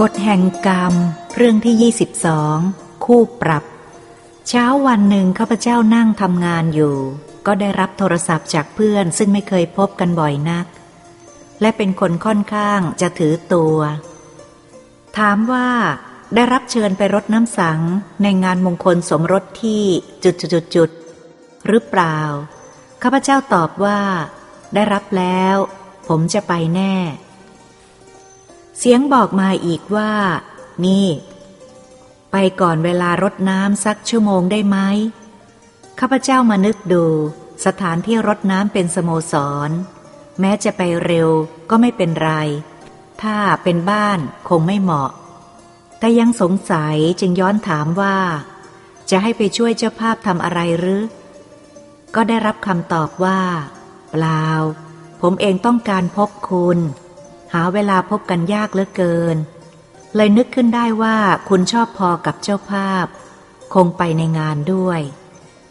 กฎแห่งกรรม เรื่องที่ 22 คู่ปรับ เช้าวันหนึ่งข้าพเจ้านั่งทำงานอยู่ ก็ได้รับโทรศัพท์จากเพื่อนซึ่งไม่เคยพบกันบ่อยนัก และเป็นคนค่อนข้างจะถือตัว ถามว่าได้รับเชิญไปรดน้ำสังในงานมงคลสมรสที่จุดจุดจุดหรือเปล่า ข้าพเจ้าตอบว่า ได้รับแล้ว ผมจะไปแน่ เสียงบอกมาอีกว่า นี่ ไปก่อนเวลารดน้ำสักชั่วโมงได้ไหมข้าพเจ้ามานึกดู สถานที่รดน้ำเป็นสโมสร แม้จะไปเร็วก็ไม่เป็นไร ถ้าเป็นบ้านคงไม่เหมาะ แต่ยังสงสัยจึงย้อนถามว่า จะให้ไปช่วยเจ้าภาพทำอะไรหรือ ก็ได้รับคำตอบว่า เปล่า ผมเองต้องการพบคุณ หาเวลาพบกันยากเหลือเกิน เลยนึกขึ้นได้ว่าคุณชอบพอกับเจ้าภาพ คงไปในงานด้วย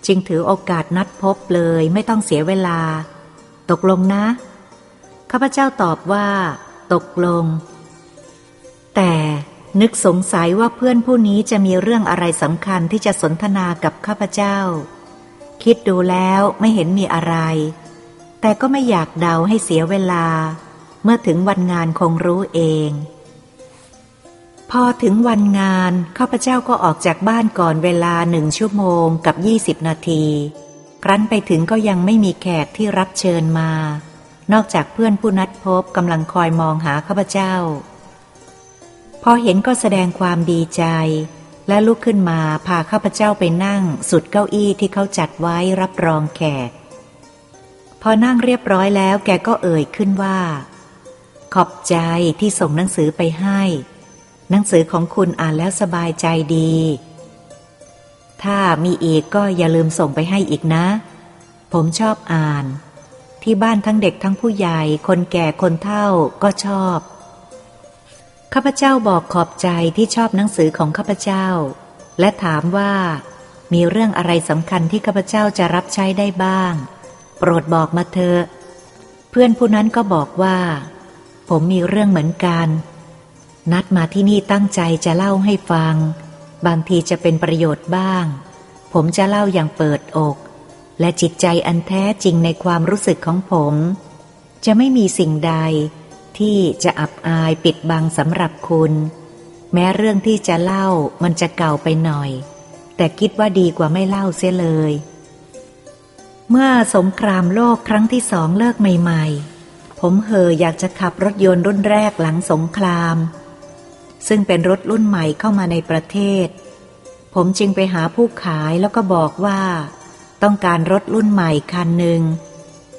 จึงถือโอกาสนัดพบเลยไม่ต้องเสียเวลา ตกลงนะ ข้าพเจ้าตอบว่า ตกลง แต่นึกสงสัยว่าเพื่อนผู้นี้จะมีเรื่องอะไรสำคัญที่จะสนทนากับข้าพเจ้า คิดดูแล้วไม่เห็นมีอะไร แต่ก็ไม่อยากเดาให้เสียเวลา เมื่อถึงวันงานคงรู้เอง พอถึงวันงานข้าพเจ้าก็ออกจากบ้านก่อนเวลาหนึ่งชั่วโมงกับยี่สิบนาที ครั้นไปถึงก็ยังไม่มีแขกที่รับเชิญมา นอกจากเพื่อนผู้นัดพบกำลังคอยมองหาข้าพเจ้า พอเห็นก็แสดงความดีใจและลุกขึ้นมาพาข้าพเจ้าไปนั่งสุดเก้าอี้ที่เขาจัดไว้รับรองแขก พอนั่งเรียบร้อยแล้วแกก็เอ่ยขึ้นว่า ขอบใจที่ส่งหนังสือไปให้ หนังสือของคุณอ่านแล้วสบายใจดี ถ้ามีอีกก็อย่าลืมส่งไปให้อีกนะ ผมชอบอ่าน ที่บ้านทั้งเด็กทั้งผู้ใหญ่ คนแก่คนเฒ่าก็ชอบ ข้าพเจ้าบอกขอบใจที่ชอบหนังสือของข้าพเจ้า และถามว่า มีเรื่องอะไรสำคัญที่ข้าพเจ้าจะรับใช้ได้บ้าง โปรดบอกมาเถอะ เพื่อนผู้นั้นก็บอกว่า ผมมีเรื่องเหมือนกัน นัดมาที่นี่ตั้งใจจะเล่าให้ฟัง บางทีจะเป็นประโยชน์บ้าง ผมจะเล่าอย่างเปิดอก และจิตใจอันแท้จริงในความรู้สึกของผม จะไม่มีสิ่งใด ที่จะอับอายปิดบังสำหรับคุณ แม้เรื่องที่จะเล่ามันจะเก่าไปหน่อย แต่คิดว่าดีกว่าไม่เล่าเสียเลย เมื่อสงครามโลกครั้งที่สองเลิกใหม่ ๆ ผมเห่ออยากจะขับรถยนต์รุ่นแรกหลังสงคราม ซึ่งเป็นรถรุ่นใหม่เข้ามาในประเทศ ผมจึงไปหาผู้ขายแล้วก็บอกว่า ต้องการรถรุ่นใหม่คันหนึ่ง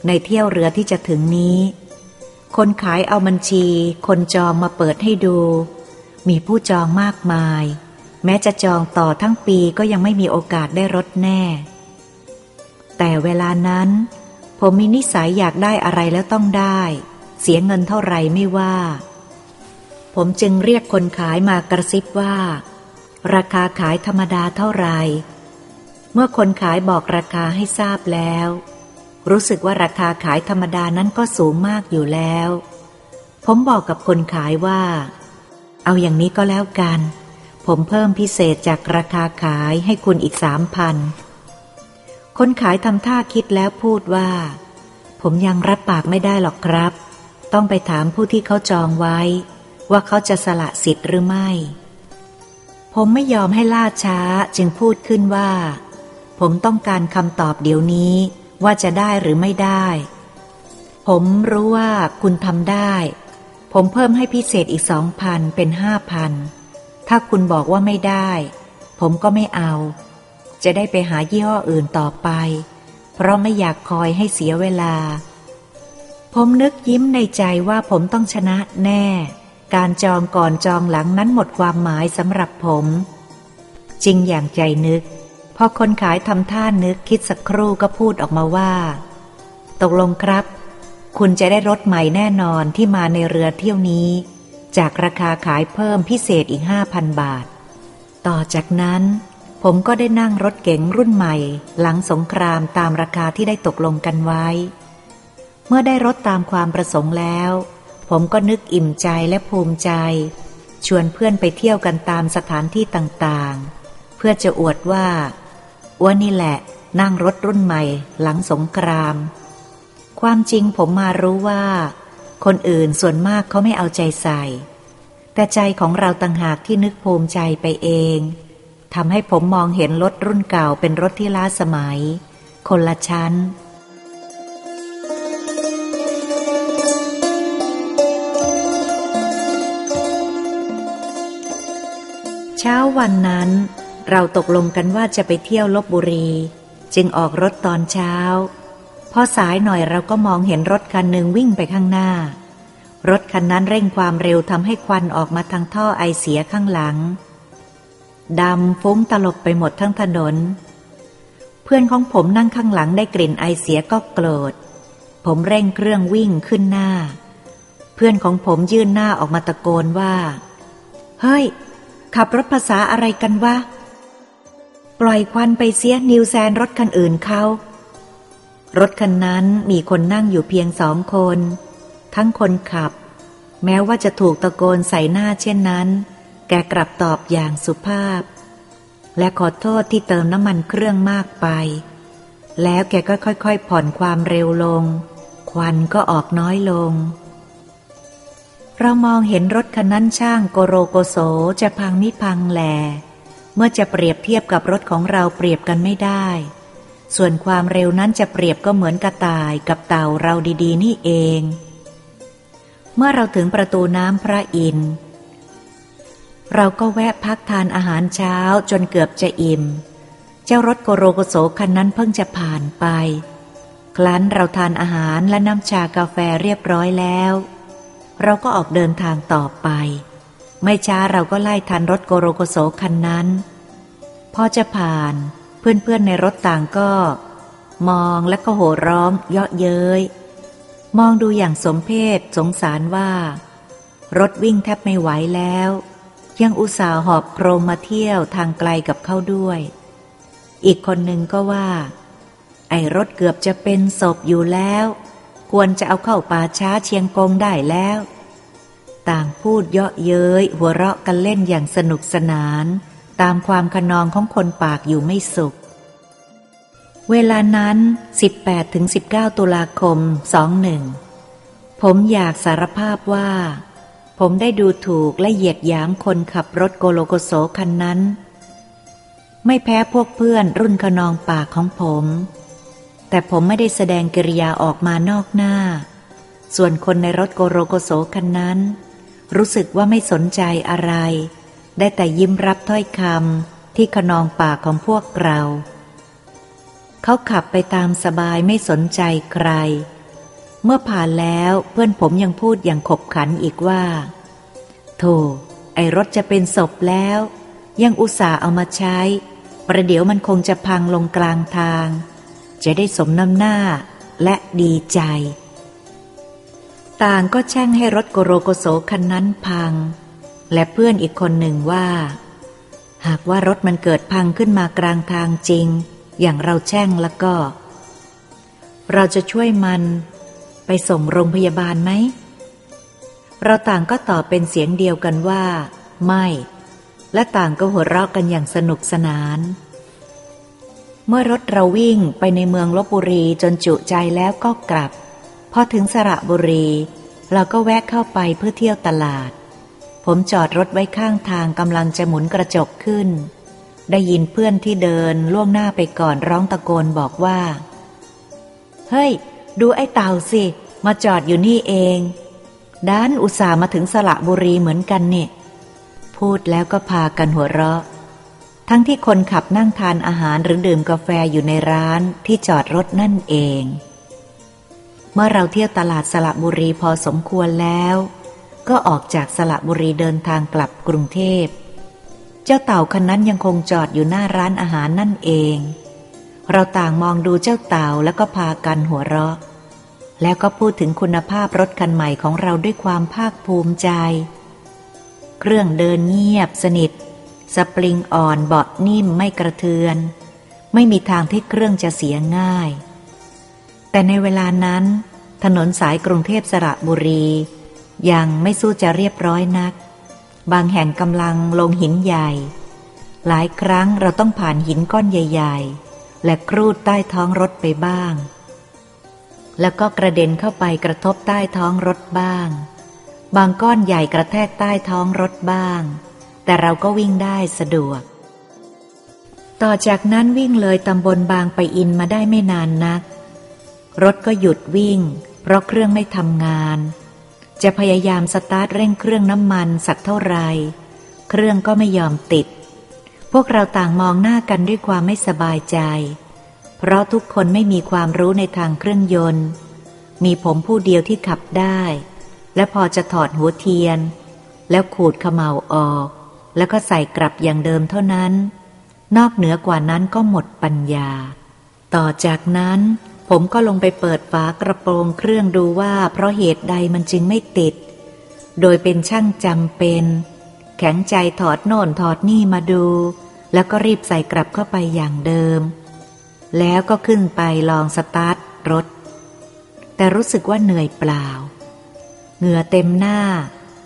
ในเที่ยวเรือที่จะถึงนี้ คนขายเอาบัญชี คนจองมาเปิดให้ดู มีผู้จองมากมาย แม้จะจองต่อทั้งปีก็ยังไม่มีโอกาสได้รถแน่ แต่เวลานั้น ผมมีนิสัยอยากได้อะไรแล้วต้องได้ เสียเงินเท่าไรไม่ว่า ผมจึงเรียกคนขายมากระซิบว่า ราคาขายธรรมดาเท่าไร เมื่อคนขายบอกราคาให้ทราบแล้ว รู้สึกว่าราคาขายธรรมดานั้นก็สูงมากอยู่แล้ว ผมบอกกับคนขายว่า เอาอย่างนี้ก็แล้วกัน ผมเพิ่มพิเศษจากราคาขายให้คุณอีกสามพัน คนขายทำท่าคิดแล้วพูดว่า ผมยังรับปากไม่ได้หรอกครับ ต้องไปถามผู้ที่เขาจองไว้ ว่าเขาจะสละสิทธิ์หรือไม่ ผมไม่ยอมให้ล่าช้าจึงพูดขึ้นว่า ผมต้องการคำตอบเดี๋ยวนี้ว่าจะได้หรือไม่ได้ ผมรู้ว่าคุณทำได้ ผมเพิ่มให้พิเศษอีกสองพันเป็นห้าพันถ้าคุณบอกว่าไม่ได้ ผมก็ไม่เอา จะได้ไปหายี่ห้ออื่นต่อไป เพราะไม่อยากคอยให้เสียเวลา ผมนึกยิ้มในใจว่าผมต้องชนะแน่ การจองก่อนจองหลังนั้นหมดความหมายสำหรับผม จริงอย่างใจนึก พอคนขายทำท่านึกคิดสักครู่ก็พูดออกมาว่า ตกลงครับ คุณจะได้รถใหม่แน่นอนที่มาในเรือเที่ยวนี้ จากราคาขายเพิ่มพิเศษอีกห้าพันบาท ต่อจากนั้น ผมก็ได้นั่งรถเก๋งรุ่นใหม่ หลังสงครามตามราคาที่ได้ตกลงกันไว้ เมื่อได้รถตามความประสงค์แล้ว ผมก็นึกอิ่มใจและภูมิใจ ชวนเพื่อนไปเที่ยวกันตามสถานที่ต่างๆ เพื่อจะอวดว่าว่านี่แหละ นั่งรถรุ่นใหม่ หลังสงคราม ความจริงผมมารู้ว่า คนอื่นส่วนมากเขาไม่เอาใจใส่ แต่ใจของเราต่างหากที่นึกภูมิใจไปเอง ทำให้ผมมองเห็นรถรุ่นเก่าเป็นรถที่ล้าสมัย คนละชั้น เช้าวันนั้น เราตกลงกันว่าจะไปเที่ยวลบบุรี จึงออกรถตอนเช้า พอสายหน่อยเราก็มองเห็นรถคันหนึ่งวิ่งไปข้างหน้า รถคันนั้นเร่งความเร็วทำให้ควันออกมาทางท่อไอเสียข้างหลัง ดำฟุ้งตลบไปหมดทั้งถนน เพื่อนของผมนั่งข้างหลังได้กลิ่นไอเสียก็โกรธ ผมเร่งเครื่องวิ่งขึ้นหน้า เพื่อนของผมยื่นหน้าออกมาตะโกนว่า เฮ้ย ขับรถภาษาอะไรกันวะ ปล่อยควันไปเสียนิวแซนรถคันอื่นเขา รถคันนั้นมีคนนั่งอยู่เพียงสองคน ทั้งคนขับ แม้ว่าจะถูกตะโกนใส่หน้าเช่นนั้น แกกลับตอบอย่างสุภาพ และขอโทษที่เติมน้ำมันเครื่องมากไป แล้วแกก็ค่อยๆผ่อนความเร็วลง ควันก็ออกน้อยลง เรามองเห็นรถคันนั้นช่างโกโรโกโสจะพังมิพังแหลเมื่อจะเปรียบเทียบกับรถของเราเปรียบกันไม่ได้ ส่วนความเร็วนั้นจะเปรียบก็เหมือนกระต่ายกับเต่าเราดีๆ นี่เอง เมื่อเราถึงประตูน้ำพระอินทร์ เราก็แวะพักทานอาหารเช้าจนเกือบจะอิ่ม เจ้ารถโกโรโกโสคันนั้นเพิ่งจะผ่านไปครั้นเราทานอาหารและน้ำชากาแฟเรียบร้อยแล้ว เราก็ออกเดินทางต่อไป ไม่ช้าเราก็ไล่ทันรถโกโรโกโสคันนั้น พอจะผ่านเพื่อนๆในรถต่างก็ มองและก็โห่ร้อง เยาะเย้ย มองดูอย่างสมเพศสงสารว่า รถวิ่งแทบไม่ไหวแล้ว ยังอุตส่าห์หอบโครงมาเที่ยวทางไกลกับเขาด้วย อีกคนหนึ่งก็ว่า ไอ้รถเกือบจะเป็นศพอยู่แล้ว ควรจะเอาเข้าป่าช้าเชียงกงได้แล้ว ต่างพูดเยาะเย้ยหัวเราะกันเล่นอย่างสนุกสนาน ตามความขนองของคนปากอยู่ไม่สุข เวลานั้น 18-19 ตุลาคม 21 ผมอยากสารภาพว่า ผมได้ดูถูกและเหยียดหยามคนขับรถโกโลโกโสคันนั้น ไม่แพ้พวกเพื่อนรุ่นขนองปากของผม แต่ผมไม่ได้แสดงกิริยาออกมานอกหน้า ส่วนคนในรถโกโลโกโสคันนั้น รู้สึกว่าไม่สนใจอะไร ได้แต่ยิ้มรับถ้อยคำที่ขนองปากของพวกเรา เขาขับไปตามสบายไม่สนใจใคร เมื่อผ่านแล้วเพื่อนผมยังพูดอย่างขบขันอีกว่า โธ่ไอรถจะเป็นศพแล้ว ยังอุตส่าห์เอามาใช้ ประเดี๋ยวมันคงจะพังลงกลางทาง จะได้สมน้ำหน้าและดีใจ ต่างก็แช่งให้รถโกโรโกโสคันนั้นพัง และเพื่อนอีกคนหนึ่งว่า หากว่ารถมันเกิดพังขึ้นมากลางทางจริง อย่างเราแช่งแล้วก็ เราจะช่วยมัน ไปส่งโรงพยาบาลไหม เราต่างก็ตอบเป็นเสียงเดียวกันว่า ไม่ และต่างก็หัวเราะกันอย่างสนุกสนาน เมื่อรถเราวิ่งไปในเมืองลบบุรีจนจุใจแล้วก็กลับ พอถึงสระบุรี เราก็แวะเข้าไปเพื่อเที่ยวตลาด ผมจอดรถไว้ข้างทางกำลังจะหมุนกระจกขึ้น ได้ยินเพื่อนที่เดินล่วงหน้าไปก่อนร้องตะโกนบอกว่า เฮ้ย ดูไอ้เต่าสิ มาจอดอยู่นี่เองด้านอุตส่าห์มาถึงสระบุรีเหมือนกันเนี่ย พูดแล้วก็พากันหัวเราะ ทั้งที่คนขับนั่งทานอาหารหรือดื่มกาแฟอยู่ในร้านที่จอดรถนั่นเอง เมื่อเราเที่ยวตลาดสระบุรีพอสมควรแล้ว ก็ออกจากสระบุรีเดินทางกลับกรุงเทพ เจ้าเต่าคันนั้นยังคงจอดอยู่หน้าร้านอาหารนั่นเอง เราต่างมองดูเจ้าเต่าแล้วก็พากันหัวเราะ แล้วก็พูดถึงคุณภาพรถคันใหม่ของเราด้วยความภาคภูมิใจ เครื่องเดินเงียบสนิท สปริงอ่อนเบาะนิ่มไม่กระเทือน ไม่มีทางที่เครื่องจะเสียง่าย แต่ในเวลานั้น ถนนสายกรุงเทพสระบุรี ยังไม่สู้จะเรียบร้อยนัก บางแห่งกำลังลงหินใหญ่ หลายครั้งเราต้องผ่านหินก้อนใหญ่ ๆ และครูดใต้ท้องรถไปบ้าง แล้วก็กระเด็นเข้าไปกระทบใต้ท้องรถบ้าง บางก้อนใหญ่กระแทกใต้ท้องรถบ้าง แต่เราก็วิ่งได้สะดวก ต่อจากนั้นวิ่งเลยตำบลบางไปอินมาได้ไม่นานนัก รถก็หยุดวิ่ง เพราะเครื่องไม่ทำงาน จะพยายามสตาร์ทเร่งเครื่องน้ำมันสักเท่าไร เครื่องก็ไม่ยอมติด พวกเราต่างมองหน้ากันด้วยความไม่สบายใจ เพราะทุกคนไม่มีความรู้ในทางเครื่องยนต์ มีผมผู้เดียวที่ขับได้ และพอจะถอดหัวเทียน แล้วขูดขมเหลาออก แล้วก็ใส่กลับอย่างเดิมเท่านั้น นอกเหนือกว่านั้นก็หมดปัญญา ต่อจากนั้น ผมก็ลงไปเปิดฝากระโปรงเครื่องดูว่าเพราะเหตุใดมันจึงไม่ติด โดยเป็นช่างจำเป็น แข็งใจถอดโน่นถอดนี่มาดู แล้วก็รีบใส่กลับเข้าไปอย่างเดิม แล้วก็ขึ้นไปลองสตาร์ทรถ แต่รู้สึกว่าเหนื่อยเปล่า เหงื่อเต็มหน้า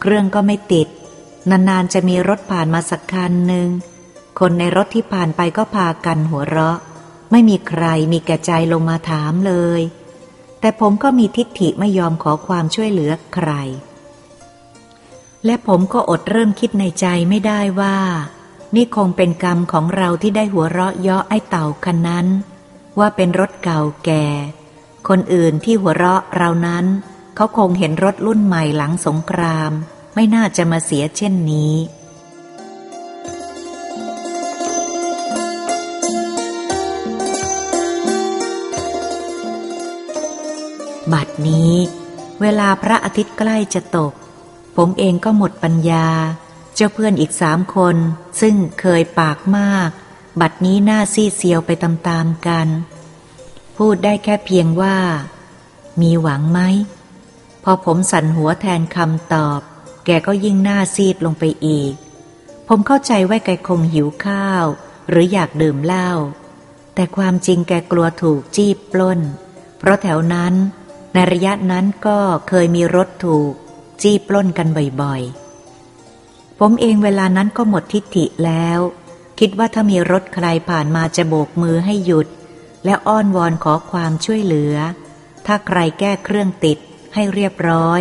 เครื่องก็ไม่ติด นานๆจะมีรถผ่านมาสักคันหนึ่ง คนในรถที่ผ่านไปก็พากันหัวเราะ ไม่มีใครมีแก่ใจลงมาถามเลย แต่ผมก็มีทิฏฐิไม่ยอมขอความช่วยเหลือใคร และผมก็อดเริ่มคิดในใจไม่ได้ว่า นี่คงเป็นกรรมของเราที่ได้หัวเราะเยาะไอ้เต่าคันนั้น ว่าเป็นรถเก่าแก่ คนอื่นที่หัวเราะเรานั้น เขาคงเห็นรถรุ่นใหม่หลังสงคราม ไม่น่าจะมาเสียเช่นนี้บัดนี้ เวลาพระอาทิตย์ใกล้จะตก ผมเองก็หมดปัญญา เจ้าเพื่อนอีกสามคน ซึ่งเคยปากมาก บัดนี้หน้าซีเซียวไปตามๆกัน พูดได้แค่เพียงว่า มีหวังไหม พอผมสั่นหัวแทนคำตอบ แกก็ยิ่งหน้าซีดลงไปอีก ผมเข้าใจว่าแกคงหิวข้าว หรืออยากดื่มเหล้าแต่ความจริงแกกลัวถูกจี้ปล้น เพราะแถวนั้น ในระยะนั้นก็เคยมีรถถูก จี้ปล้นกันบ่อยๆ ผมเองเวลานั้นก็หมดทิฏฐิแล้ว คิดว่าถ้ามีรถใครผ่านมาจะโบกมือให้หยุด และอ้อนวอนขอความช่วยเหลือ ถ้าใครแก้เครื่องติดให้เรียบร้อย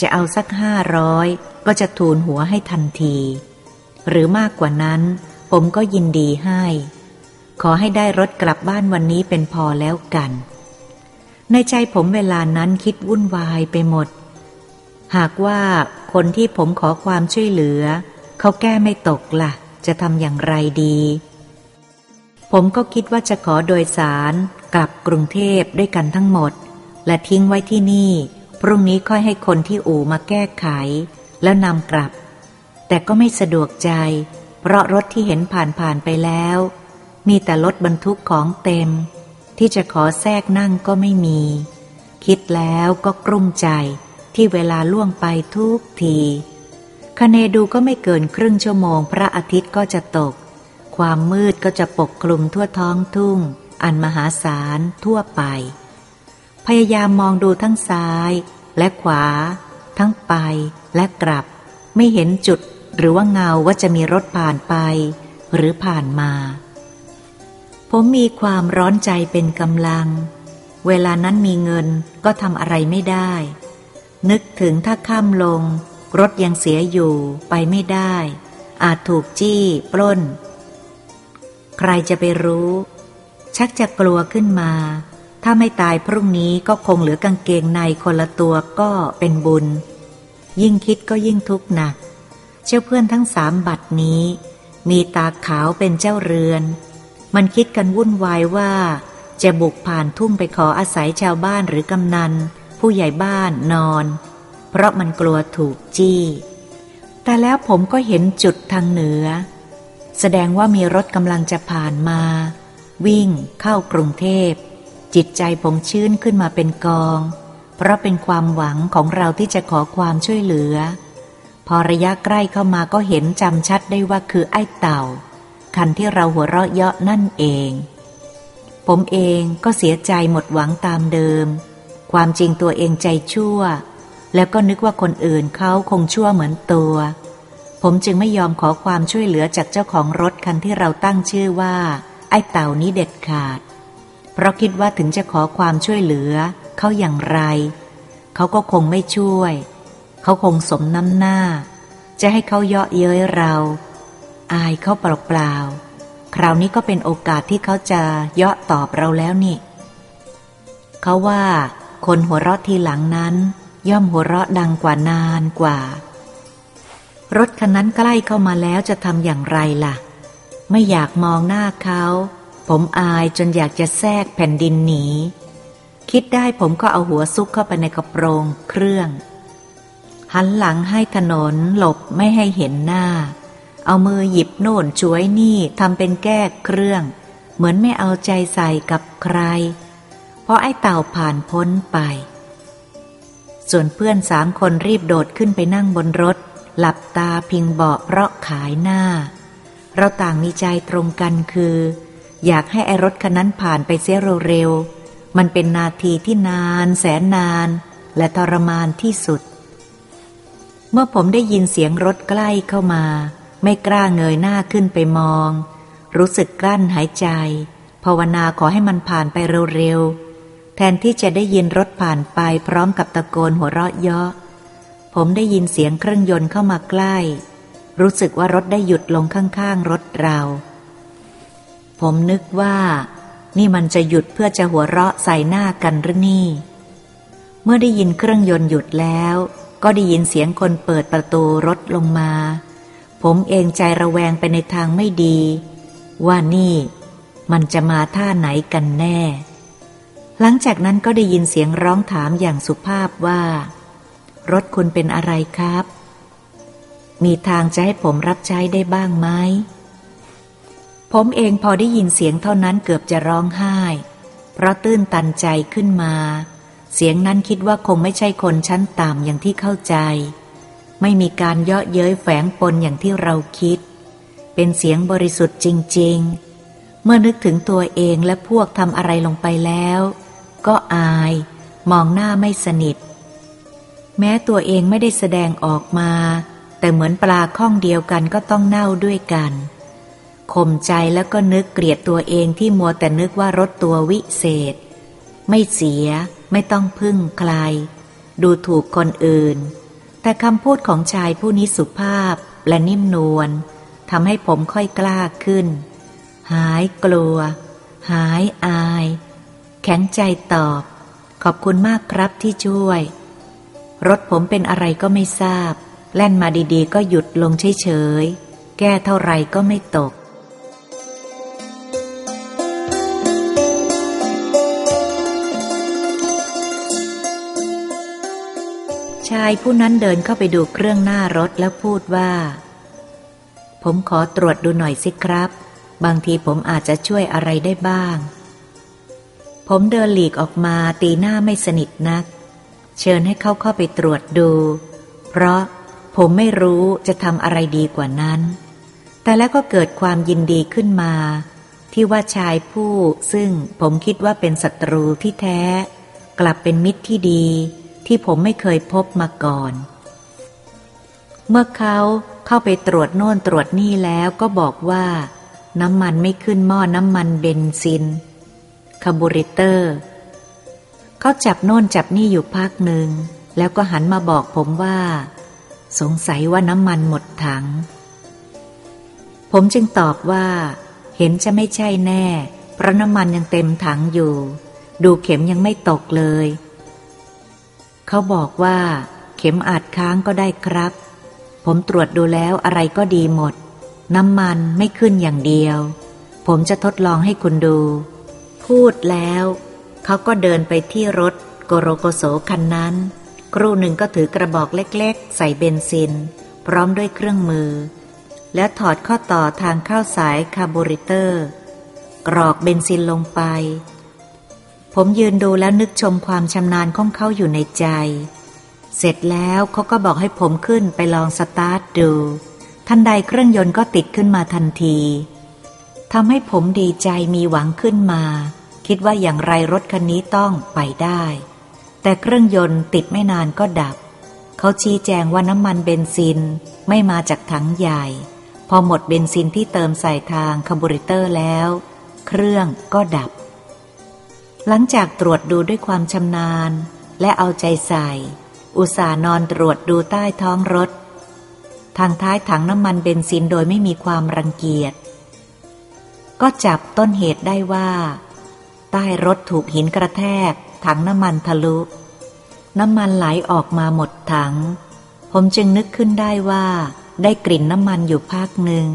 จะเอาสักห้าร้อยก็จะทูลหัวให้ทันที หรือมากกว่านั้น ผมก็ยินดีให้ ขอให้ได้รถกลับบ้านวันนี้เป็นพอแล้วกัน ในใจผมเวลานั้นคิดวุ่นวายไปหมด หากว่าคนที่ผมขอความช่วยเหลือ เขาแก้ไม่ตกละ่ะ จะทำอย่างไรดี ผมก็คิดว่าจะขอโดยสารกลับกรุงเทพด้วยกันทั้งหมด และทิ้งไว้ที่นี่ พรุ่งนี้ค่อยให้คนที่อู่มาแก้ไข แล้วนำกลับ แต่ก็ไม่สะดวกใจ เพราะรถที่เห็นผ่านผ่านไปแล้ว มีแต่รถบรรทุกของเต็ม ที่จะขอแทรกนั่งก็ไม่มี คิดแล้วก็กลุ้มใจ ที่เวลาล่วงไปทุกทีคเนดูก็ไม่เกินครึ่งชั่วโมง พระอาทิตย์ก็จะตก ความมืดก็จะปกคลุมทั่วท้องทุ่ง อันมหาศาลทั่วไป พยายามมองดูทั้งซ้ายและขวา ทั้งไปและกลับ ไม่เห็นจุดหรือว่าเงาว่าจะมีรถผ่านไป หรือผ่านมา ผมมีความร้อนใจเป็นกำลัง เวลานั้นมีเงินก็ทำอะไรไม่ได้ นึกถึงถ้าข้ามลง รถยังเสียอยู่ไปไม่ได้ อาจถูกจี้ปล้น ใครจะไปรู้ ชักจะกลัวขึ้นมา ถ้าไม่ตายพรุ่งนี้ก็คงเหลือกางเกงในคนละตัวก็เป็นบุญ ยิ่งคิดก็ยิ่งทุกข์หนัก เจ้าเพื่อนทั้งสามบัตรนี้ มีตาขาวเป็นเจ้าเรือน มันคิดกันวุ่นวายว่า จะบุกผ่านทุ่งไปขออาศัยชาวบ้านหรือกำนัน ผู้ใหญ่บ้านนอน เพราะมันกลัวถูกจี้ แต่แล้วผมก็เห็นจุดทางเหนือ แสดงว่ามีรถกำลังจะผ่านมา วิ่งเข้ากรุงเทพ จิตใจผมชื้นขึ้นมาเป็นกอง เพราะเป็นความหวังของเราที่จะขอความช่วยเหลือ พอระยะใกล้เข้ามาก็เห็นจำชัดได้ว่าคือไอ้เต่า คันที่เราหัวเราะเยาะนั่นเองผมเองก็เสียใจหมดหวังตามเดิม ความจริงตัวเองใจชั่ว แล้วก็นึกว่าคนอื่นเขาคงชั่วเหมือนตัว ผมจึงไม่ยอมขอความช่วยเหลือจากเจ้าของรถคันที่เราตั้งชื่อว่า ไอ้เต่านี้เด็ดขาด เพราะคิดว่าถึงจะขอความช่วยเหลือเขาอย่างไร เขาก็คงไม่ช่วย เขาคงสมน้ำหน้า จะให้เขาเยาะเย้ยเรา อายเขาเปล่าๆคราวนี้ก็เป็นโอกาสที่เขาจะเยาะตอบเราแล้วนี่เขาว่า คนหัวเราะทีหลังนั้น ย่อมหัวเราะดังกว่านานกว่า รถคันนั้นใกล้เข้ามาแล้วจะทำอย่างไรล่ะ ไม่อยากมองหน้าเขา ผมอายจนอยากจะแทรกแผ่นดินหนี คิดได้ผมก็เอาหัวซุกเข้าไปในกระโปรงเครื่อง หันหลังให้ถนนหลบไม่ให้เห็นหน้า เอามือหยิบโน่นช่วยนี่ทำเป็นแก้เครื่อง เหมือนไม่เอาใจใส่กับใคร พราะไอ้เต่าผ่านพ้นไป ส่วนเพื่อนสามคนรีบโดดขึ้นไปนั่งบนรถ หลับตาพิงเบาะเพราะขายหน้า เราต่างมีใจตรงกันคือ อยากให้ไอรถคันนั้นผ่านไปเสียเร็วๆมันเป็นนาทีที่นานแสนนาน และทรมานที่สุด เมื่อผมได้ยินเสียงรถใกล้เข้ามา ไม่กล้าเงยหน้าขึ้นไปมอง รู้สึกกลั้นหายใจภาวนาขอให้มันผ่านไปเร็วๆ แทนที่จะได้ยินรถผ่านไปพร้อมกับตะโกนหัวเราะเยาะ ผมได้ยินเสียงเครื่องยนต์เข้ามาใกล้ รู้สึกว่ารถได้หยุดลงข้างๆ รถเรา ผมนึกว่า นี่มันจะหยุดเพื่อจะหัวเราะใส่หน้ากันหรือนี่ เมื่อได้ยินเครื่องยนต์หยุดแล้ว ก็ได้ยินเสียงคนเปิดประตูรถลงมา ผมเองใจระแวงไปในทางไม่ดี ว่านี่ มันจะมาท่าไหนกันแน่ หลังจากนั้นก็ได้ยินเสียงร้องถามอย่างสุภาพว่า รถคุณเป็นอะไรครับ มีทางจะให้ผมรับใช้ได้บ้างไหม ผมเองพอได้ยินเสียงเท่านั้นเกือบจะร้องไห้ เพราะตื้นตันใจขึ้นมา เสียงนั้นคิดว่าคงไม่ใช่คนชั้นต่ำอย่างที่เข้าใจ ไม่มีการเยาะเย้ยแฝงปนอย่างที่เราคิด เป็นเสียงบริสุทธิ์จริง ๆเมื่อนึกถึงตัวเองและพวกทำอะไรลงไปแล้ว ก็อาย มองหน้าไม่สนิท แม้ตัวเองไม่ได้แสดงออกมา แต่เหมือนปลาข้องเดียวกันก็ต้องเน่าด้วยกันข่มใจแล้วก็นึกเกลียดตัวเองที่มัวแต่นึกว่ารถตัววิเศษ ไม่เสียไม่ต้องพึ่งใคร ดูถูกคนอื่น แต่คำพูดของชายผู้นี้สุภาพและนิ่มนวลทำให้ผมค่อยกล้าขึ้น หายกลัว หายอาย แข็งใจตอบ ขอบคุณมากครับที่ช่วย รถผมเป็นอะไรก็ไม่ทราบ แล่นมาดีๆ ก็หยุดลงเฉยๆ แก้เท่าไรก็ไม่ตก ชายผู้นั้นเดินเข้าไปดูเครื่องหน้ารถแล้วพูดว่า ผมขอตรวจดูหน่อยสิครับ บางทีผมอาจจะช่วยอะไรได้บ้าง ผมเดินหลีกออกมาตีหน้าไม่สนิทนัก เชิญให้เขาเข้าไปตรวจดู เพราะผมไม่รู้จะทำอะไรดีกว่านั้น แต่แล้วก็เกิดความยินดีขึ้นมา ที่ว่าชายผู้ซึ่งผมคิดว่าเป็นศัตรูที่แท้ กลับเป็นมิตรที่ดี ที่ผมไม่เคยพบมาก่อน เมื่อเขาเข้าไปตรวจโน่นตรวจนี่แล้วก็บอกว่า น้ำมันไม่ขึ้นหม้อน้ำมันเบนซิน คาร์บูเรเตอร์ เขาจับโน่นจับนี่อยู่พักหนึ่ง แล้วก็หันมาบอกผมว่า สงสัยว่าน้ำมันหมดถัง ผมจึงตอบว่า เห็นจะไม่ใช่แน่ เพราะน้ำมันยังเต็มถังอยู่ ดูเข็มยังไม่ตกเลย เขาบอกว่า เข็มอาจค้างก็ได้ครับ ผมตรวจดูแล้วอะไรก็ดีหมด น้ำมันไม่ขึ้นอย่างเดียวผมจะทดลองให้คุณดู พูดแล้ว เขาก็เดินไปที่รถโกโรโกโสคันนั้น ครู่หนึ่งก็ถือกระบอกเล็กๆ ใส่เบนซิน พร้อมด้วยเครื่องมือ แล้วถอดข้อต่อทางเข้าสายคาร์บูเรเตอร์ กรอกเบนซินลงไป ผมยืนดูแล้วนึกชมความชำนาญของเขาอยู่ในใจ เสร็จแล้วเขาก็บอกให้ผมขึ้นไปลองสตาร์ทดู ทันใดเครื่องยนต์ก็ติดขึ้นมาทันที ทำให้ผมดีใจมีหวังขึ้นมา คิดว่าอย่างไรรถคันนี้ต้องไปได้ แต่เครื่องยนต์ติดไม่นานก็ดับ เขาชี้แจงว่าน้ำมันเบนซินไม่มาจากถังใหญ่ พอหมดเบนซินที่เติมใส่ทางคาร์บูเรเตอร์แล้ว เครื่องก็ดับ หลังจากตรวจดูด้วยความชำนาญ และเอาใจใส่ อุตส่าห์นอนตรวจดูใต้ท้องรถ ทางท้ายถังน้ำมันเบนซินโดยไม่มีความรังเกียจ ก็จับต้นเหตุได้ว่า ใต้รถถูกหินกระแทก ถังน้ำมันทะลุ น้ำมันไหลออกมาหมดถัง ผมจึงนึกขึ้นได้ว่า ได้กลิ่นน้ำมันอยู่ภาคหนึ่ง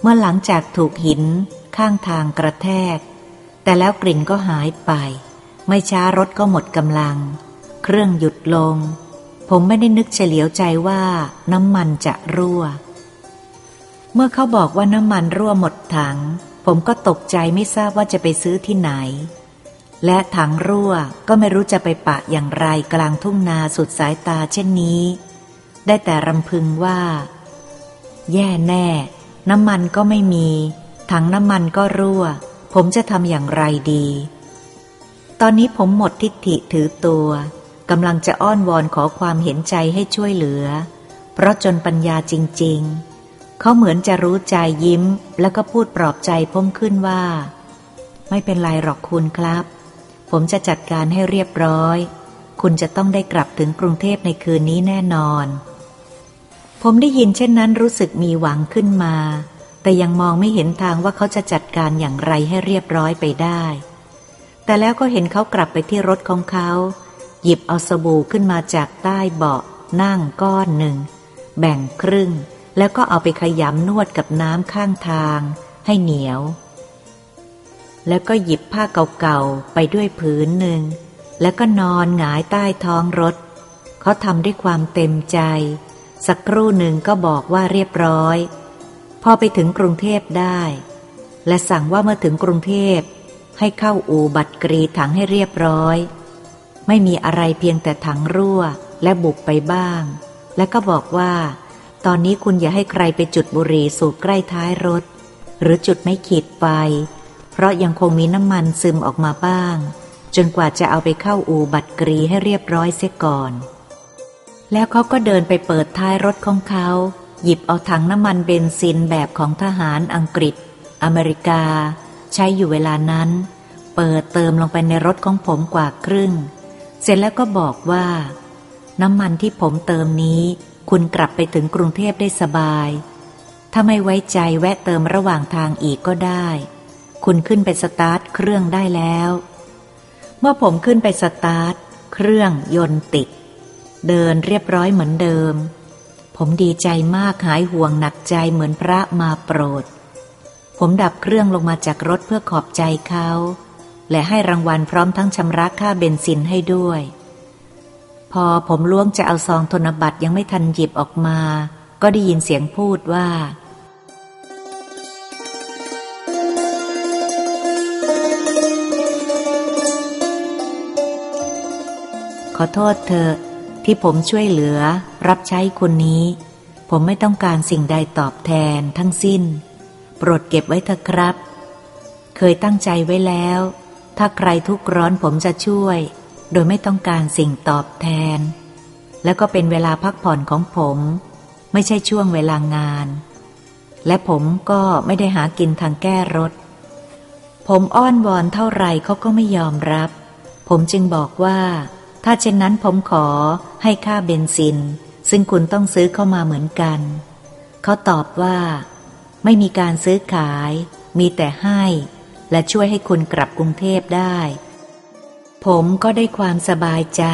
เมื่อหลังจากถูกหินข้างทางกระแทก แต่แล้วกลิ่นก็หายไป ไม่ช้ารถก็หมดกำลัง เครื่องหยุดลง ผมไม่ได้นึกเฉลียวใจว่าน้ำมันจะรั่ว เมื่อเขาบอกว่าน้ำมันรั่วหมดถัง ผมก็ตกใจไม่ทราบว่าจะไปซื้อที่ไหน และถังรั่วก็ไม่รู้จะไปปะอย่างไรกลางทุ่งนาสุดสายตาเช่นนี้ ได้แต่รำพึงว่า แย่แน่ น้ำมันก็ไม่มี ถังน้ำมันก็รั่ว ผมจะทำอย่างไรดี ตอนนี้ผมหมดทิฏฐิถือตัวกำลังจะอ้อนวอนขอความเห็นใจให้ช่วยเหลือ เพราะจนปัญญาจริง ๆ เขาเหมือนจะรู้ใจยิ้ม แล้วก็พูดปลอบใจผมขึ้นว่า ไม่เป็นไรหรอกคุณครับ ผมจะจัดการให้เรียบร้อย คุณจะต้องได้กลับถึงกรุงเทพในคืนนี้แน่นอน ผมได้ยินเช่นนั้นรู้สึกมีหวังขึ้นมา แต่ยังมองไม่เห็นทางว่าเขาจะจัดการอย่างไรให้เรียบร้อยไปได้ แต่แล้วก็เห็นเขากลับไปที่รถของเขา หยิบเอาสบู่ขึ้นมาจากใต้เบาะนั่งก้อนหนึ่ง แบ่งครึ่ง แล้วก็เอาไปขยำนวดกับน้ำข้างทาง ให้เหนียว แล้วก็หยิบผ้าเก่าๆไปด้วยผืนหนึ่ง แล้วก็นอนหงายใต้ท้องรถ เขาทำด้วยความเต็มใจ สักครู่หนึ่งก็บอกว่าเรียบร้อย พอไปถึงกรุงเทพได้ และสั่งว่าเมื่อถึงกรุงเทพ ให้เข้าอู่บัตรกรีถังให้เรียบร้อย ไม่มีอะไรเพียงแต่ถังรั่วและบุกไปบ้าง และก็บอกว่า ตอนนี้คุณอย่าให้ใครไปจุดบุหรี่สูบใกล้ท้ายรถ หรือจุดไม่ขีดไฟ เพราะยังคงมีน้ำมันซึมออกมาบ้าง จนกว่าจะเอาไปเข้าอู่บัตรกรีให้เรียบร้อยเสียก่อน แล้วเขาก็เดินไปเปิดท้ายรถของเขา หยิบเอาถังน้ำมันเบนซินแบบของทหารอังกฤษ อเมริกา ใช้อยู่เวลานั้น เปิดเติมลงไปในรถของผมกว่าครึ่ง เสร็จแล้วก็บอกว่า น้ำมันที่ผมเติมนี้ คุณกลับไปถึงกรุงเทพได้สบาย ถ้าไม่ไว้ใจแวะเติมระหว่างทางอีกก็ได้ คุณขึ้นไปสตาร์ทเครื่องได้แล้ว เมื่อผมขึ้นไปสตาร์ทเครื่องยนต์ติด เดินเรียบร้อยเหมือนเดิม ผมดีใจมากหายห่วงหนักใจเหมือนพระมาโปรด ผมดับเครื่องลงมาจากรถเพื่อขอบใจเขา และให้รางวัลพร้อมทั้งชำระค่าเบนซินให้ด้วย พอผมล้วงจะเอาซองธนบัตรยังไม่ทันหยิบออกมา ก็ได้ยินเสียงพูดว่า ขอโทษเธอที่ผมช่วยเหลือ รับใช้คนนี้ ผมไม่ต้องการสิ่งใดตอบแทนทั้งสิ้น โปรดเก็บไว้เถอะครับ เคยตั้งใจไว้แล้ว ถ้าใครทุกข์ร้อนผมจะช่วย โดยไม่ต้องการสิ่งตอบแทน แล้วก็เป็นเวลาพักผ่อนของผม ไม่ใช่ช่วงเวลางาน และผมก็ไม่ได้หากินทางแก้รถ ผมอ้อนวอนเท่าไหร่เขาก็ไม่ยอมรับ ผมจึงบอกว่า ถ้าเช่นนั้นผมขอให้ค่าเบนซิน ซึ่งคุณต้องซื้อเข้ามาเหมือนกัน เขาตอบว่า ไม่มีการซื้อขาย มีแต่ให้ และช่วยให้คุณกลับกรุงเทพได้ ผมก็ได้ความสบายใจ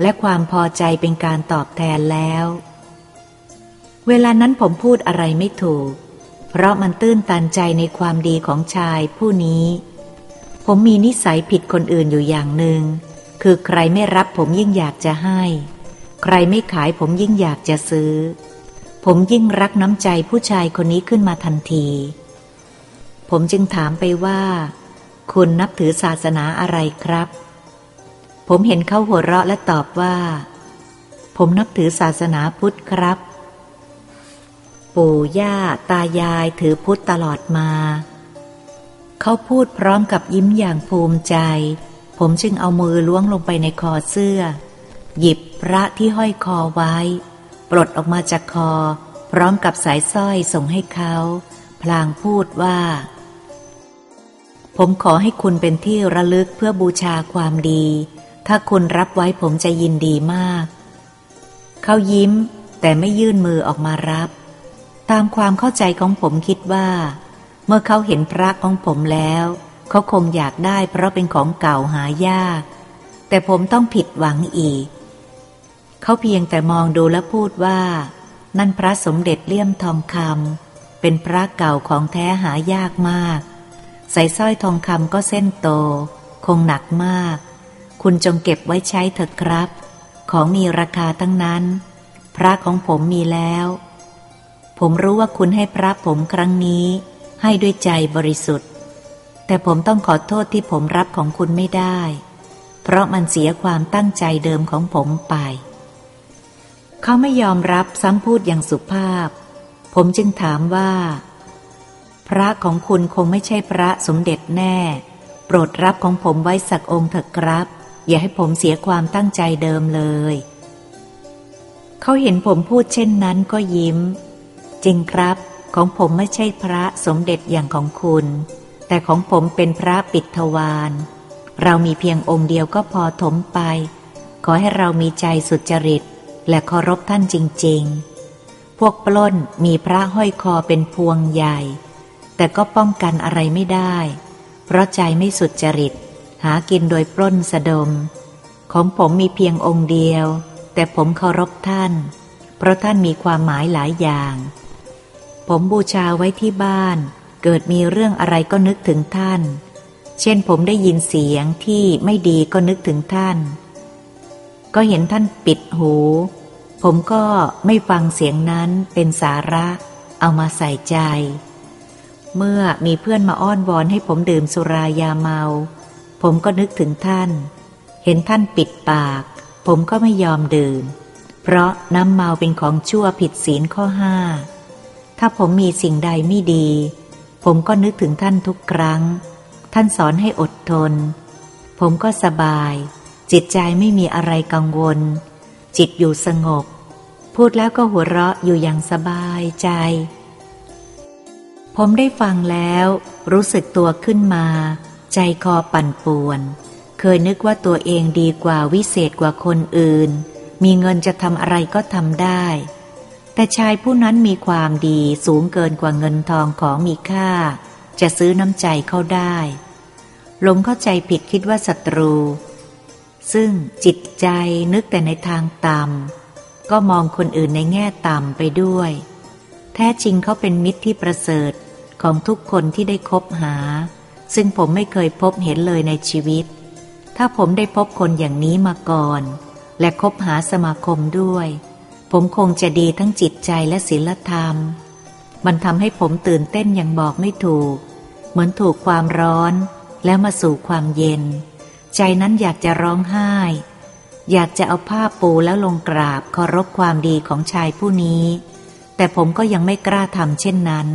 และความพอใจเป็นการตอบแทนแล้ว เวลานั้นผมพูดอะไรไม่ถูก เพราะมันตื้นตันใจในความดีของชายผู้นี้ ผมมีนิสัยผิดคนอื่นอยู่อย่างหนึ่ง คือใครไม่รับผมยิ่งอยากจะให้ ใครไม่ขายผมยิ่งอยากจะซื้อ ผมยิ่งรักน้ำใจผู้ชายคนนี้ขึ้นมาทันที ผมจึงถามไปว่า คุณนับถือศาสนาอะไรครับ ผมเห็นเขาหัวเราะและตอบว่า ผมนับถือศาสนาพุทธครับ ปู่ย่าตายายถือพุทธตลอดมา เขาพูดพร้อมกับยิ้มอย่างภูมิใจ ผมจึงเอามือล้วงลงไปในคอเสื้อ หยิบพระที่ห้อยคอไว้ ปลดออกมาจากคอ พร้อมกับสายสร้อยส่งให้เขา พลางพูดว่าผมขอให้คุณเป็นที่ระลึกเพื่อบูชาความดี ถ้าคุณรับไว้ผมจะยินดีมาก เขายิ้ม แต่ไม่ยื่นมือออกมารับ ตามความเข้าใจของผมคิดว่า เมื่อเขาเห็นพระของผมแล้ว เขาคงอยากได้เพราะเป็นของเก่าหายาก แต่ผมต้องผิดหวังอีก เขาเพียงแต่มองดูและพูดว่า นั่นพระสมเด็จเลี่ยมทองคำเป็นพระเก่าของแท้หายากมาก ใส่สร้อยทองคำก็เส้นโต คงหนักมาก คุณจงเก็บไว้ใช้เถิดครับ ของมีราคาตั้งนั้น พระของผมมีแล้ว ผมรู้ว่าคุณให้พระผมครั้งนี้ ให้ด้วยใจบริสุทธิ์ แต่ผมต้องขอโทษที่ผมรับของคุณไม่ได้ เพราะมันเสียความตั้งใจเดิมของผมไป เขาไม่ยอมรับซ้ำพูดอย่างสุภาพ ผมจึงถามว่า พระของคุณคงไม่ใช่พระสมเด็จแน่โปรดรับของผมไว้สักองค์เถอะครับ อย่าให้ผมเสียความตั้งใจเดิมเลย เขาเห็นผมพูดเช่นนั้นก็ยิ้ม จริงครับ ของผมไม่ใช่พระสมเด็จอย่างของคุณ แต่ของผมเป็นพระปิดทวารเรามีเพียงองค์เดียวก็พอถมไป ขอให้เรามีใจสุจริต และเคารพท่านจริง ๆ พวกปล้นมีพระห้อยคอเป็นพวงใหญ่ แต่ก็ป้องกันอะไรไม่ได้ เพราะใจไม่สุจริต หากินโดยปล้นสะดม ของผมมีเพียงองค์เดียว แต่ผมเคารพท่าน เพราะท่านมีความหมายหลายอย่าง ผมบูชาไว้ที่บ้าน เกิดมีเรื่องอะไรก็นึกถึงท่าน เช่นผมได้ยินเสียงที่ไม่ดีก็นึกถึงท่าน ก็เห็นท่านปิดหู ผมก็ไม่ฟังเสียงนั้นเป็นสาระ เอามาใส่ใจ เมื่อมีเพื่อนมาอ้อนวอนให้ผมดื่มสุรายาเมา ผมก็นึกถึงท่าน เห็นท่านปิดปาก ผมก็ไม่ยอมดื่ม เพราะน้ำเมาเป็นของชั่วผิดศีลข้อห้า ถ้าผมมีสิ่งใดไม่ดี ผมก็นึกถึงท่านทุกครั้ง ท่านสอนให้อดทน ผมก็สบาย จิตใจไม่มีอะไรกังวล จิตอยู่สงบ พูดแล้วก็หัวเราะอยู่อย่างสบายใจ ผมได้ฟังแล้ว รู้สึกตัวขึ้นมา ใจคอปั่นป่วน เคยนึกว่าตัวเองดีกว่าวิเศษกว่าคนอื่น มีเงินจะทำอะไรก็ทำได้ แต่ชายผู้นั้นมีความดีสูงเกินกว่าเงินทองของมีค่า จะซื้อน้ำใจเขาได้หลงเข้าใจผิดคิดว่าศัตรู ซึ่งจิตใจนึกแต่ในทางต่ำก็มองคนอื่นในแง่ต่ำไปด้วย แท้จริงเขาเป็นมิตรที่ประเสริฐของทุกคนที่ได้คบหา ซึ่งผมไม่เคยพบเห็นเลยในชีวิต ถ้าผมได้พบคนอย่างนี้มาก่อน และคบหาสมาคมด้วย ผมคงจะดีทั้งจิตใจและศีลธรรม มันทำให้ผมตื่นเต้นอย่างบอกไม่ถูก เหมือนถูกความร้อนแล้วมาสู่ความเย็น ใจนั้นอยากจะร้องไห้ อยากจะเอาผ้าปูแล้วลงกราบเคารพความดีของชายผู้นี้ แต่ผมก็ยังไม่กล้าทำเช่นนั้น